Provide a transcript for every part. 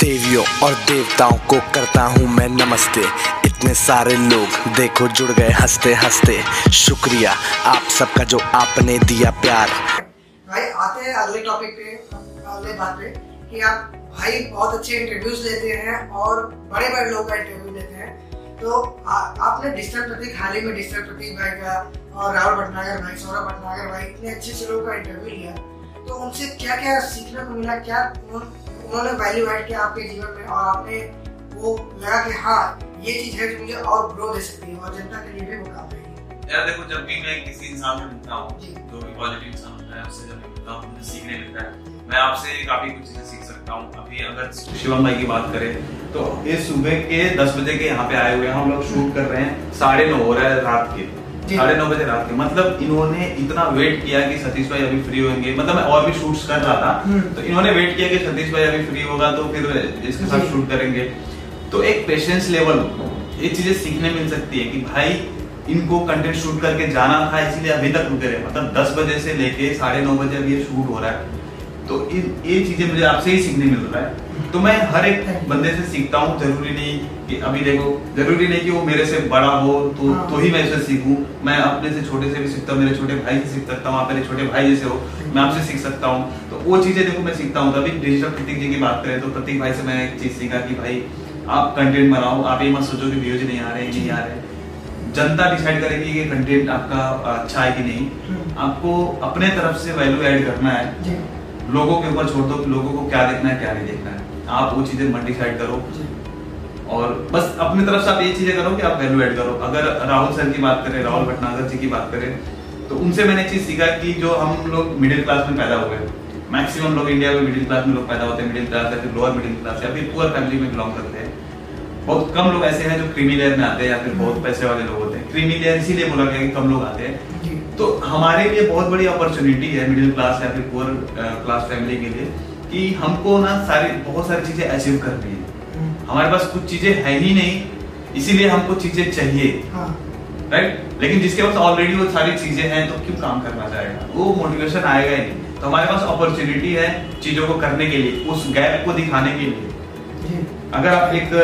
देवियों और देवताओं को करता हूँ मैं नमस्ते। इतने सारे लोग देखो जुड़ गए हँसते हँसते। शुक्रिया आप सबका जो आपने दिया प्यार। भाई आते हैं अगले टॉपिक पे अगले बात पे कि आप भाई बहुत अच्छे इंटरव्यूज़ लेते हैं और बड़े बड़े लोग का इंटरव्यू लेते हैं। तो आ, आपने डिजिटल प्रतीक हाल ही में डिजिटल प्रतीक भाई का और राहुल भटनागर भाई सौरभ भटनागर भाई इतने अच्छे अच्छे लोगों का इंटरव्यू लिया। तो उनसे क्या क्या सीखने को मिला क्या उन्होंने वैल्यू ऐड किया आपके जीवन में और आपने वो लगा कि हाँ ये चीज़ है जो मुझे और ग्रो दे सकती है और जनता के लिए भी वो काम रहेगी यार देखो जब भी मैं किसी इंसान से मिलता हूँ जो। इक्वालिटी इंसान होता है उससे जब मैं मिलता हूँ मुझे सीखने मिलता है। मैं आपसे काफ़ी कुछ चीज़ें सीख सकता हूँ। अभी अगर शिवम भाई की बात करें तो ये सुबह के दस बजे के यहाँ पे आए हुए हैं। हम लोग शूट कर रहे हैं साढ़े नौ हो रहा है रात के। साढ़े नौ बजे रात के। मतलब इन्होंने इतना वेट किया कि सतीश भाई अभी फ्री होंगे। मतलब मैं और भी शूट्स कर रहा था हम्म। तो इन्होंने वेट किया कि सतीश भाई अभी फ्री होगा तो फिर इसके साथ शूट करेंगे। तो एक पेशेंस लेवल ये चीज़ें सीखने मिल सकती है कि भाई इनको कंटेंट शूट करके जाना था इसीलिए अभी तक रुके रहे। मतलब दस बजे से लेके साढ़े नौ बजे अभी ये शूट हो रहा है। तो ये चीज़ें मुझे आपसे ही सीखने मिल रहा है। तो मैं हर एक बंदे से सीखता हूँ ज़रूरी नहीं कि अभी देखो ज़रूरी नहीं कि वो मेरे से बड़ा हो तो हाँ। तो ही मैं उससे सीखूं। मैं अपने से छोटे से भी सीखता हूँ मेरे छोटे भाई से सीख सकता हूँ आप मेरे छोटे भाई जैसे हो मैं आपसे सीख सकता हूँ। तो वो चीज़ें देखो मैं सीखता हूँ। तभी डिजिटल प्रतीक जी की बात करें तो प्रतीक भाई से मैंने एक चीज़ सीखा कि भाई आप कंटेंट बनाओ आप ये मत सोचो कि व्यूज़ नहीं आ रहे नहीं आ रहे। जनता डिसाइड करेगी कि कंटेंट आपका अच्छा है कि नहीं। हम्म। आपको अपने तरफ़ से वैल्यू ऐड करना है। लोगों के ऊपर छोड़ दो कि लोगों को क्या देखना है क्या नहीं देखना है। आप वो चीज़ें मत डिसाइड करो और बस अपनी तरफ़ से आप ये चीज़ें करो कि आप वैल्यू ऐड करो। अगर राहुल सर की बात करें राहुल भटनागर जी की बात करें तो उनसे मैंने चीज़ सीखा कि जो हम लोग मिडिल क्लास में पैदा हुए मैक्सिमम लोग इंडिया में मिडिल क्लास में लोग पैदा होते हैं मिडिल क्लास या फिर लोअर मिडिल क्लास या फिर पुअर फैमिली में बिलोंग करते हैं। बहुत कम लोग ऐसे हैं जो क्रीमी लेयर में आते हैं या फिर बहुत पैसे वाले लोग होते हैं। क्रीमी लेयर इसीलिए बोला गया कि कम लोग आते हैं तो हमारे लिए बहुत बड़ी अपॉर्चुनिटी है मिडिल क्लास या फिर पुअर क्लास फैमिली के लिए कि हमको ना सारी बहुत सारी चीज़ें अचीव करनी है। हम्म। हमारे पास कुछ चीज़ें है ही नहीं इसीलिए हमको चीज़ें चाहिए। राइट हाँ। लेकिन जिसके पास ऑलरेडी वो सारी चीज़ें हैं तो क्यों काम करना चाहेगा? वो मोटिवेशन आएगा ही नहीं। तो हमारे पास अपॉर्चुनिटी है चीज़ों को करने के लिए उस गैप को दिखाने के लिए। अगर आप एक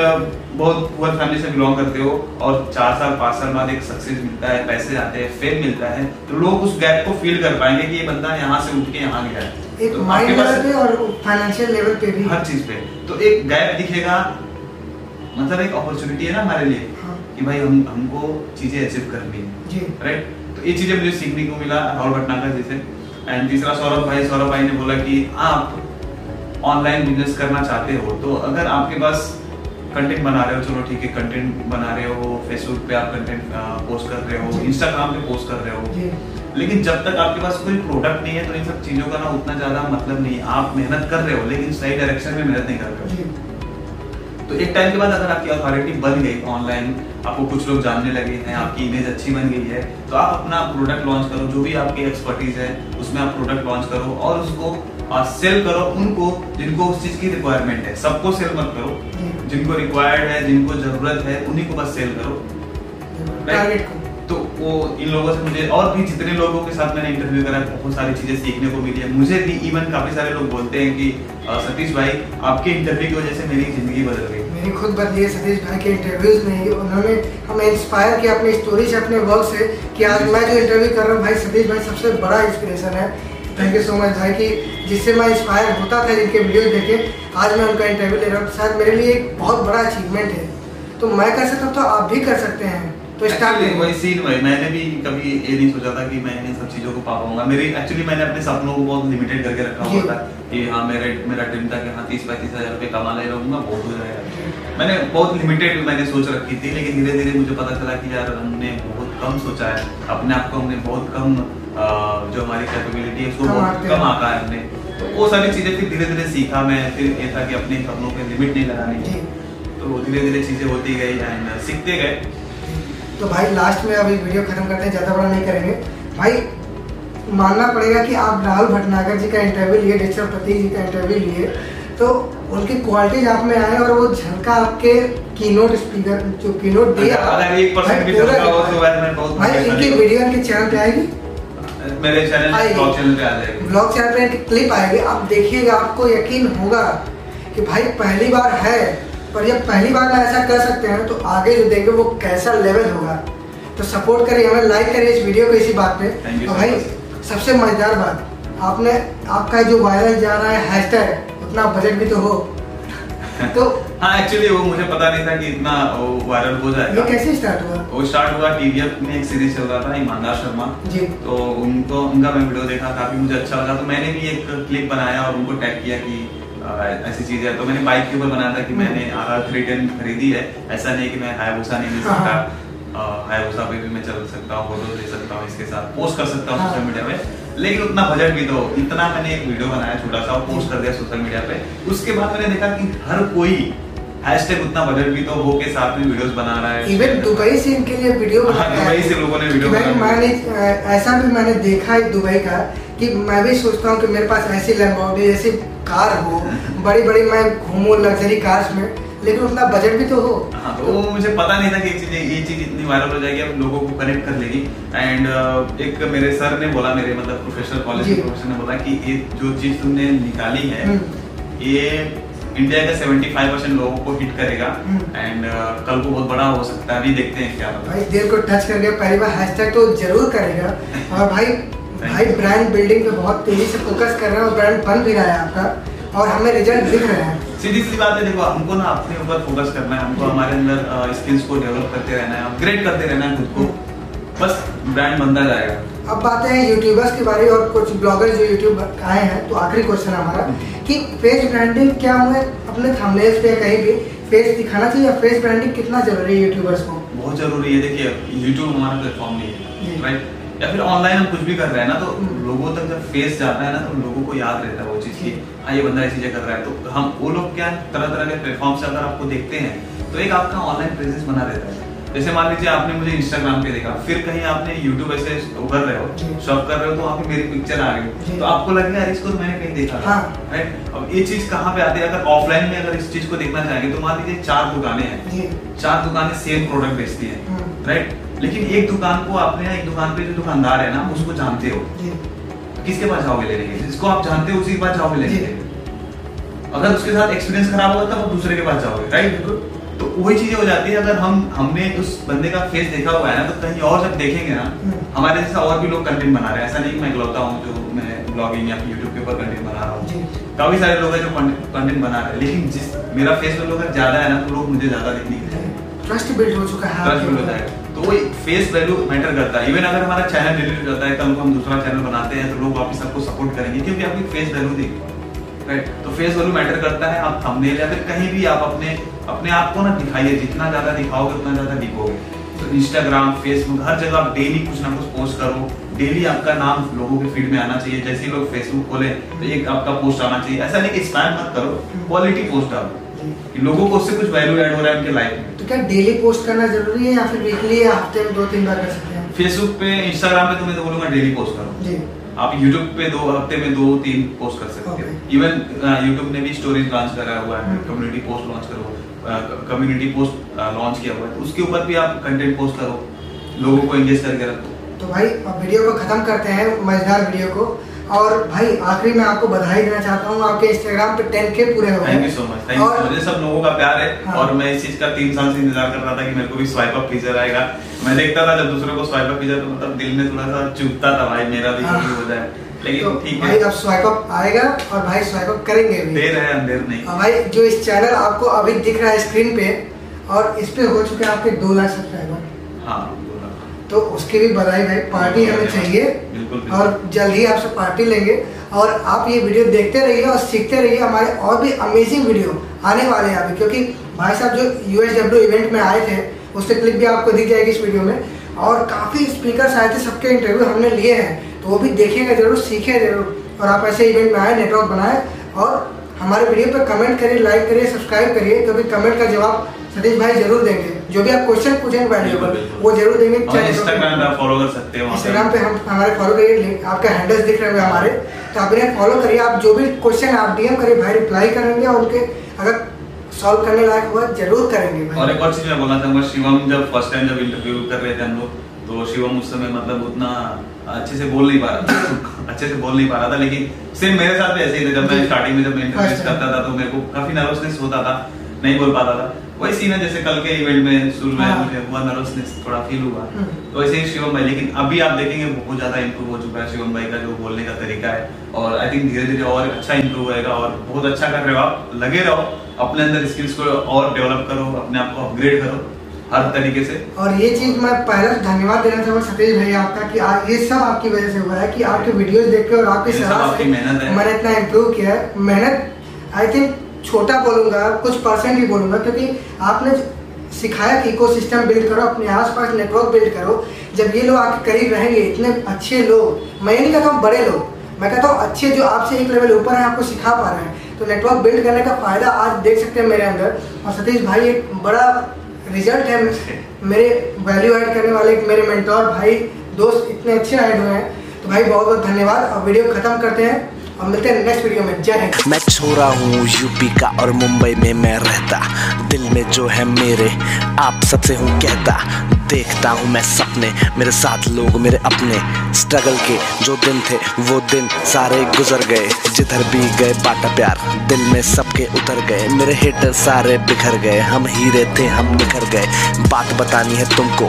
बहुत पुअर फैमिली से बिलोंग करते हो और चार साल पाँच साल बाद एक सक्सेस मिलता है पैसे आते हैं फेम मिलता है तो लोग उस गैप को फील कर पाएँगे कि ये बंदा यहाँ से उठ के यहाँ गया है। एक तो माइंड लेवल पे और फाइनेंशियल लेवल पे भी। हर चीज़ पे। तो एक गैप दिखेगा मतलब एक अपॉर्चुनिटी है ना हमारे लिए हाँ। कि भाई हम हमको चीज़ें अचीव करनी है। राइट तो ये चीज़ें मुझे सीखने को मिला राहुल भटनागर जैसे एंड तीसरा सौरभ भाई सौरभ भाई ने बोला कि आप ऑनलाइन बिज़नेस करना चाहते हो तो अगर आपके पास कंटेंट बना रहे हो चलो ठीक है कंटेंट बना रहे हो फेसबुक पे आप कंटेंट पोस्ट कर रहे हो इंस्टाग्राम पे पोस्ट कर रहे हो। लेकिन जब तक आपके पास कोई प्रोडक्ट नहीं है तो इन सब चीज़ों का ना उतना ज़्यादा मतलब नहीं आप मेहनत कर रहे हो लेकिन सही डायरेक्शन में मेहनत नहीं कर रहे हो। तो एक टाइम के बाद अगर आपकी अथॉरिटी बन गई ऑनलाइन आपको कुछ लोग जानने लगे हैं आपकी इमेज अच्छी बन गई है तो आप अपना प्रोडक्ट लॉन्च करो जो भी आपकी एक्सपर्टीज है उसमें आप प्रोडक्ट लॉन्च करो और उसको सेल करो उनको जिनको उस चीज़ की रिक्वायरमेंट है। सबको सेल मत करो। जिनको रिक्वायर्ड है जिनको ज़रूरत है उन्हीं को बस सेल करो। तो वो इन लोगों से मुझे और भी जितने लोगों के साथ मैंने इंटरव्यू करा बहुत सारी चीज़ें सीखने को मिली है। मुझे भी इवन काफ़ी सारे लोग बोलते हैं कि सतीश भाई आपके इंटरव्यू की वजह से मेरी ज़िंदगी बदल गई। मेरी खुद बदली है सतीश भाई के इंटरव्यूज़ में। उन्होंने हमें इंस्पायर किया अपनी स्टोरी से अपने वर्क से कि आज मैं जो इंटरव्यू कर रहा हूँ भाई सतीश भाई सबसे बड़ा इंस्पिरेशन है। थैंक यू सो मच भाई कि जिससे मैं इंस्पायर होता था जिनके वीडियो देखे आज मैं उनका इंटरव्यू ले रहा हूँ। शायद मेरे लिए एक बहुत बड़ा अचीवमेंट है। तो मैं कर सकता हूँ तो आप भी कर सकते हैं। तो स्टार्ट वही सीन वही। मैंने भी कभी ये नहीं सोचा था कि मैं इन सब चीज़ों को पा पाऊँगा। मेरी एक्चुअली मैंने अपने सपनों को बहुत लिमिटेड करके रखा हुआ था कि हाँ मेरे मेरा ड्रीम था कि हाँ तीस पैंतीस हज़ार रुपये कमा ले रहूँगा बहुत हो जाएगा। मैंने बहुत लिमिटेड मैंने सोच रखी थी लेकिन धीरे धीरे मुझे पता चला कि यार हमने बहुत कम सोचा है। अपने आप को हमने बहुत कम जो हमारी कैपेबिलिटी है उसको बहुत कम आका है हमने तो वो सारी चीज़ें फिर धीरे धीरे सीखा मैं फिर ये था कि अपने सपनों पे लिमिट नहीं लगानी तो धीरे धीरे चीज़ें होती गई एंड सीखते गए। तो भाई लास्ट में अभी वीडियो खत्म करते हैं ज़्यादा बड़ा नहीं करेंगे। भाई मानना पड़ेगा कि आप राहुल भटनागर जी का इंटरव्यू लिए डिजिटल प्रतीक जी का इंटरव्यू लिए तो उनकी क्वालिटीज आप में आए और वो झलका आपके कीनोट स्पीकर जो कीनोट दिया। अगर एक परसेंट भी झलका हो तो भाई इनकी वीडियो इनके चैनल पे आएगी। मेरे चैनल ब्लॉग चैनल पे आ जाएगी। ब्लॉग चैनल पे क्लिप आएगी। आप देखिएगा आपको यकीन होगा कि भाई पहली बार है पर जब पहली बार में ऐसा कर सकते हैं तो आगे जो देंगे वो कैसा लेवल होगा। तो सपोर्ट करिए हमें लाइक करिए इस वीडियो को इसी बात पे। So भाई सबसे मज़ेदार बात आपने आपका जो वायरल जा रहा है हैशटैग उतना बजट भी तो हो। तो हाँ एक्चुअली वो मुझे पता नहीं था कि इतना वायरल हो ये जाएगा कैसे स्टार्ट हुआ? वो स्टार्ट हुआ टीवीएफ में एक सीरीज़ चल रहा था ईमानदार शर्मा। जी। तो उनको उनका मैं वीडियो देखा काफ़ी मुझे अच्छा लगा। तो मैंने भी एक क्लिप बनाया और उनको टैग किया कि ऐसी चीज़ है। तो मैंने बाइक के ऊपर बनाया था कि हम्म। मैंने आर आर थ्री टेन खरीदी है। ऐसा नहीं कि मैं हायाबुसा नहीं ले हाँ, सकता हायाबुसा पे भी मैं चल सकता हूँ फ़ोटो ले सकता हूँ इसके साथ पोस्ट कर सकता हूँ हाँ। सोशल मीडिया पे। लेकिन उतना बजट भी तो इतना मैंने एक वीडियो बनाया छोटा सा पोस्ट कर दिया सोशल मीडिया पे। उसके बाद मैंने देखा कि हर कोई हैशटैग उतना बजट भी तो हो के साथ में वीडियोस बना रहा है। इवन दुबई से इनके लिए वीडियो हाँ, बनाया दुबई से लोगों ने वीडियो भाई मैंने ऐसा भी मैंने देखा है दुबई का कि मैं भी सोचता हूँ कि मेरे पास ऐसी लैम्बोर्गिनी जैसी कार हो बड़ी बड़ी मैं घूमूं लग्जरी कार्स में। लेकिन उतना बजट भी तो हो। हाँ तो वो मुझे पता नहीं था कि ये चीज़ ये चीज़ इतनी वायरल हो जाएगी अब लोगों को कनेक्ट कर लेगी। एंड एक मेरे सर ने बोला मेरे मतलब प्रोफेसर कॉलेज के प्रोफेसर ने बोला कि ये जो चीज़ तुमने निकाली है हम्म। ये इंडिया के 75 परसेंट लोगों को हिट करेगा। हम्म। एंड कल को बहुत बड़ा हो सकता है अभी देखते हैं क्या भाई दिल को टच कर गया पहली बार हैशटैग तो ज़रूर करेगा। और भाई भाई ब्रांड बिल्डिंग पे बहुत तेज़ी से फोकस कर रहे हैं और ब्रांड बन भी रहा है आपका। और हमें रिज़ल्ट दिख रहे हैं। सीधी सी बात है देखो हमको ना अपने ऊपर फोकस करना है हमको हमारे अंदर स्किल्स को डेवलप करते रहना है अपग्रेड करते रहना है खुद को। बस ब्रांड बनता जाएगा। अब बात है यूट्यूबर्स के बारे में और कुछ ब्लॉगर जो यूट्यूब आए हैं तो आखिरी क्वेश्चन हमारा कि फेस ब्रांडिंग क्या हमें अपने थंबनेल्स पे कहीं भी फेस दिखाना चाहिए या फेस ब्रांडिंग कितना ज़रूरी है यूट्यूबर्स को? बहुत ज़रूरी है देखिए यूट्यूब हमारा प्लेटफॉर्म नहीं है राइट या फिर ऑनलाइन हम कुछ भी कर रहे हैं ना तो। लोगों तक जब फेस जाता है ना तो लोगों को याद रहता है वो चीज़ की। ये बंदा ऐसी चीज़ें कर रहा है तो हम वो लोग क्या तरह तरह के प्लेटफॉर्म से अगर आपको देखते हैं तो एक आपका ऑनलाइन प्रेजेंस बना रहता है। जैसे मान लीजिए आपने मुझे इंस्टाग्राम पे देखा फिर कहीं आपने यूट्यूब ऐसे कर रहे हो शॉप कर रहे हो तो वहाँ पे मेरी पिक्चर आ। हो तो आपको लगेगा यार इसको तो मैंने कहीं देखा हाँ। राइट अब ये चीज़ कहाँ पे आती है? अगर ऑफलाइन में अगर इस चीज़ को देखना चाहेंगे तो मान लीजिए चार दुकानें हैं। चार दुकानें सेम प्रोडक्ट बेचती हैं। राइट लेकिन एक दुकान को आपने एक दुकान पे जो दुकानदार है ना उसको जानते हो। किसके पास जाओगे लेने के जिसको आप जानते हो उसी के पास जाओगे लेने के अगर उसके साथ एक्सपीरियंस खराब होगा तब आप दूसरे के पास जाओगे राइट बिल्कुल। तो वही चीज़ें हो जाती है। अगर हम हमने उस बंदे का फेस देखा हुआ है ना तो कहीं और जब देखेंगे ना हम्म। हमारे जैसा और भी लोग कंटेंट बना रहे हैं। ऐसा नहीं मैं इकलौता हूँ जो मैं ब्लॉगिंग या यूट्यूब के ऊपर कंटेंट बना रहा हूँ। काफ़ी सारे लोग हैं जो कंटेंट बना रहे हैं। लेकिन जिस मेरा फेस वैल्यू अगर ज़्यादा है ना तो लोग मुझे ज़्यादा देखने के लिए ट्रस्ट बिल्ड हो चुका है। ट्रस्ट बिल्ड हो जाएगा। तो वो फेस वैल्यू मैटर करता है. इवन अगर हमारा चैनल डिलीट हो जाता है, कल को हम दूसरा चैनल बनाते हैं तो लोग वापस आपको सपोर्ट करेंगे, क्योंकि आपकी फेस वैल्यू देखेंगे राइट तो फेस वैल्यू मैटर करता है, आप थंबनेल या फिर कहीं भी आप अपने अपने आप को ना दिखाइए. जितना ज़्यादा दिखाओगे, उतना ज़्यादा दिखोगे तो इंस्टाग्राम फेसबुक हर जगह आप डेली कुछ ना कुछ पोस्ट करो. डेली आपका नाम लोगों के फ़ीड में आना चाहिए. जैसे लोग फेसबुक खोले तो एक आपका पोस्ट आना चाहिए. ऐसा नहीं कि स्पैम मत करो क्वालिटी पोस्ट डालो। कि लोगों को उससे कुछ वैल्यू ऐड हो रहा है उनके लाइफ में। तो क्या डेली पोस्ट करना ज़रूरी है या फिर वीकली हफ़्ते में दो तीन बार कर सकते हैं? फेसबुक पे इंस्टाग्राम पे तो मैं तो बोलूँगा डेली पोस्ट करो। जी। आप यूट्यूब पे दो हफ़्ते में दो तीन पोस्ट कर सकते. हो। इवन यूट्यूब ने भी स्टोरीज लॉन्च करा हुआ है। कम्युनिटी पोस्ट लॉन्च करो कम्युनिटी पोस्ट लॉन्च किया हुआ है। तो उसके ऊपर भी आप कंटेंट पोस्ट करो लोगों को एंगेज करके रखो। तो भाई अब वीडियो को खत्म करते हैं मज़ेदार वीडियो को। और भाई आखिरी में आपको बधाई देना चाहता हूँ। आपके इंस्टाग्राम पे टेन के पूरे हो thank you so much thank you मुझे सब लोगों का प्यार है हाँ। और मैं इस चीज़ का तीन साल से इंतज़ार कर रहा था कि मेरे को भी स्वाइप अप फीचर आएगा। मैं देखता था जब दूसरे को स्वाइप अप फीचर तो मतलब दिल में थोड़ा सा चुभता था भाई मेरा भी हाँ। हो जाए। तो लेकिन ठीक भाई है अब स्वाइप अप आएगा और भाई स्वाइप अप करेंगे भी। देर है अंधेर नहीं। और भाई जो इस चैनल आपको अभी दिख रहा है स्क्रीन पे और इस पे हो चुके हैं आपके दो लाख सब्सक्राइबर हाँ। तो उसकी भी बधाई भाई पार्टी हमें चाहिए। और जल्द ही आपसे पार्टी लेंगे। और आप ये वीडियो देखते रहिए और सीखते रहिए हमारे और भी अमेजिंग वीडियो आने वाले हैं अभी क्योंकि भाई साहब जो यूएसडब्ल्यू इवेंट में आए थे उससे क्लिप भी आपको दी जाएगी इस वीडियो में। और काफ़ी स्पीकर्स आए थे सबके इंटरव्यू हमने लिए हैं। तो वो भी देखेंगे ज़रूर सीखे ज़रूर। और आप ऐसे इवेंट में आए नेटवर्क बनाए। और हमारे वीडियो पर कमेंट करिए लाइक करिए सब्सक्राइब करिए क्योंकि कमेंट का जवाब सतीश भाई ज़रूर देंगे। जो भी आप क्वेश्चन पूछेंगे वैल्यूएबल वो ज़रूर देंगे। इंस्टाग्राम पे आप फॉलो कर सकते हो इंस्टाग्राम पे। हम हमारे फॉलो करिए लिंक आपके हैंडल्स दिख रहे होंगे हमारे। तो आप इन्हें फॉलो करिए। आप जो भी क्वेश्चन आप डीएम करिए भाई रिप्लाई करेंगे और उनके अगर सॉल्व करने लायक हुआ ज़रूर करेंगे और एक और चीज़ मैं बोलना चाहूँगा शिवम जब फ़र्स्ट टाइम जब इंटरव्यू कर रहे थे हम लोग तो शिवम उस समय मतलब उतना अच्छे से बोल नहीं पा रहा था। अच्छे से बोल नहीं पा रहा था लेकिन सेम मेरे साथ भी ऐसे ही था। जब मैं स्टार्टिंग में जब मैं इंटरव्यूज़ करता था तो मेरे को काफ़ी नर्वसनेस होता था नहीं बोल पाता था। वही सीन है जैसे कल के इवेंट में शुरू में हाँ। मुझे हुआ नर्वसनेस थोड़ा फील हुआ हम्म। तो ऐसे ही शिवम भाई लेकिन अभी आप देखेंगे बहुत ज़्यादा इंप्रूव हो चुका है शिवम भाई का जो बोलने का तरीका है और आई थिंक धीरे धीरे और अच्छा इंप्रूव होएगा और बहुत अच्छा कर रहे हो आप लगे रहो अपने अंदर स्किल्स को और डेवलप करो अपने आप को अपग्रेड करो हर तरीके से और ये चीज़ मैं पहले तो धन्यवाद देना चाहूँगा सतीश भाई आपका कि आज ये सब आपकी वजह से हुआ है कि आपके वीडियोस देख के और आपकी मेहनत है। मैंने इतना इम्प्रूव किया है मेहनत आई थिंक छोटा बोलूँगा, कुछ परसेंट ही बोलूँगा, क्योंकि आपने सिखाया कि इकोसिस्टम बिल्ड करो, अपने आसपास नेटवर्क बिल्ड करो। जब ये लोग आपके करीब रहेंगे, इतने अच्छे लोग, मैं नहीं कहता हूँ बड़े लोग, मैं कहता हूँ अच्छे जो आपसे एक लेवल ऊपर है, आपको सिखा पा रहे हैं। तो नेटवर्क बिल्ड करने का फ़ायदा आज देख सकते हैं मेरे अंदर। और सतीश भाई एक बड़ा रिज़ल्ट है, मेरे वैल्यू ऐड करने वाले मेरे मेंटोर भाई, दोस्त इतने अच्छे ऐड हुए हैं। तो भाई बहुत बहुत धन्यवाद। और वीडियो खत्म करते हैं। और मिलते हैं नेक्स्ट वीडियो में। जय हिंद। मैं छोरा हूँ यूपी का और मुंबई में मैं रहता। दिल में जो है मेरे, आप सबसे हूँ कहता। देखता हूँ मैं सपने, मेरे साथ लोग, मेरे अपने स्ट्रगल के जो दिन थे, वो दिन सारे गुजर गए। जिधर भी गए बाटा प्यार, दिल में सबके उतर गए। मेरे हेटर सारे बिखर गए, हम हीरे थे, हम निखर गए। बात बतानी है तुमको,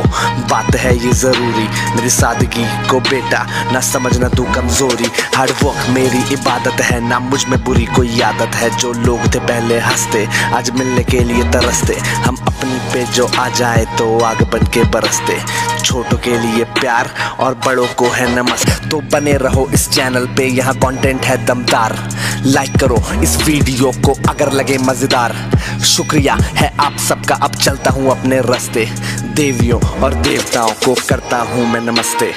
बात है ये ज़रूरी। मेरी सादगी को बेटा, ना समझना तू कमज़ोरी। हार्ड वर्क मेरी इबादत है, ना मुझमें बुरी कोई आदत है। जो लोग थे पहले हँसते, आज मिलने के लिए तरसते। हम अपनी पे जो आ जाए तो आग बन के बरसते। छोटों के लिए प्यार और बड़ों को है नमस। तो बने रहो इस चैनल पे, यहाँ कंटेंट है दमदार। लाइक करो इस वीडियो को अगर लगे मज़ेदार। शुक्रिया है आप सबका, अब चलता हूँ अपने रास्ते। देवियों और देवताओं को करता हूँ मैं नमस्ते।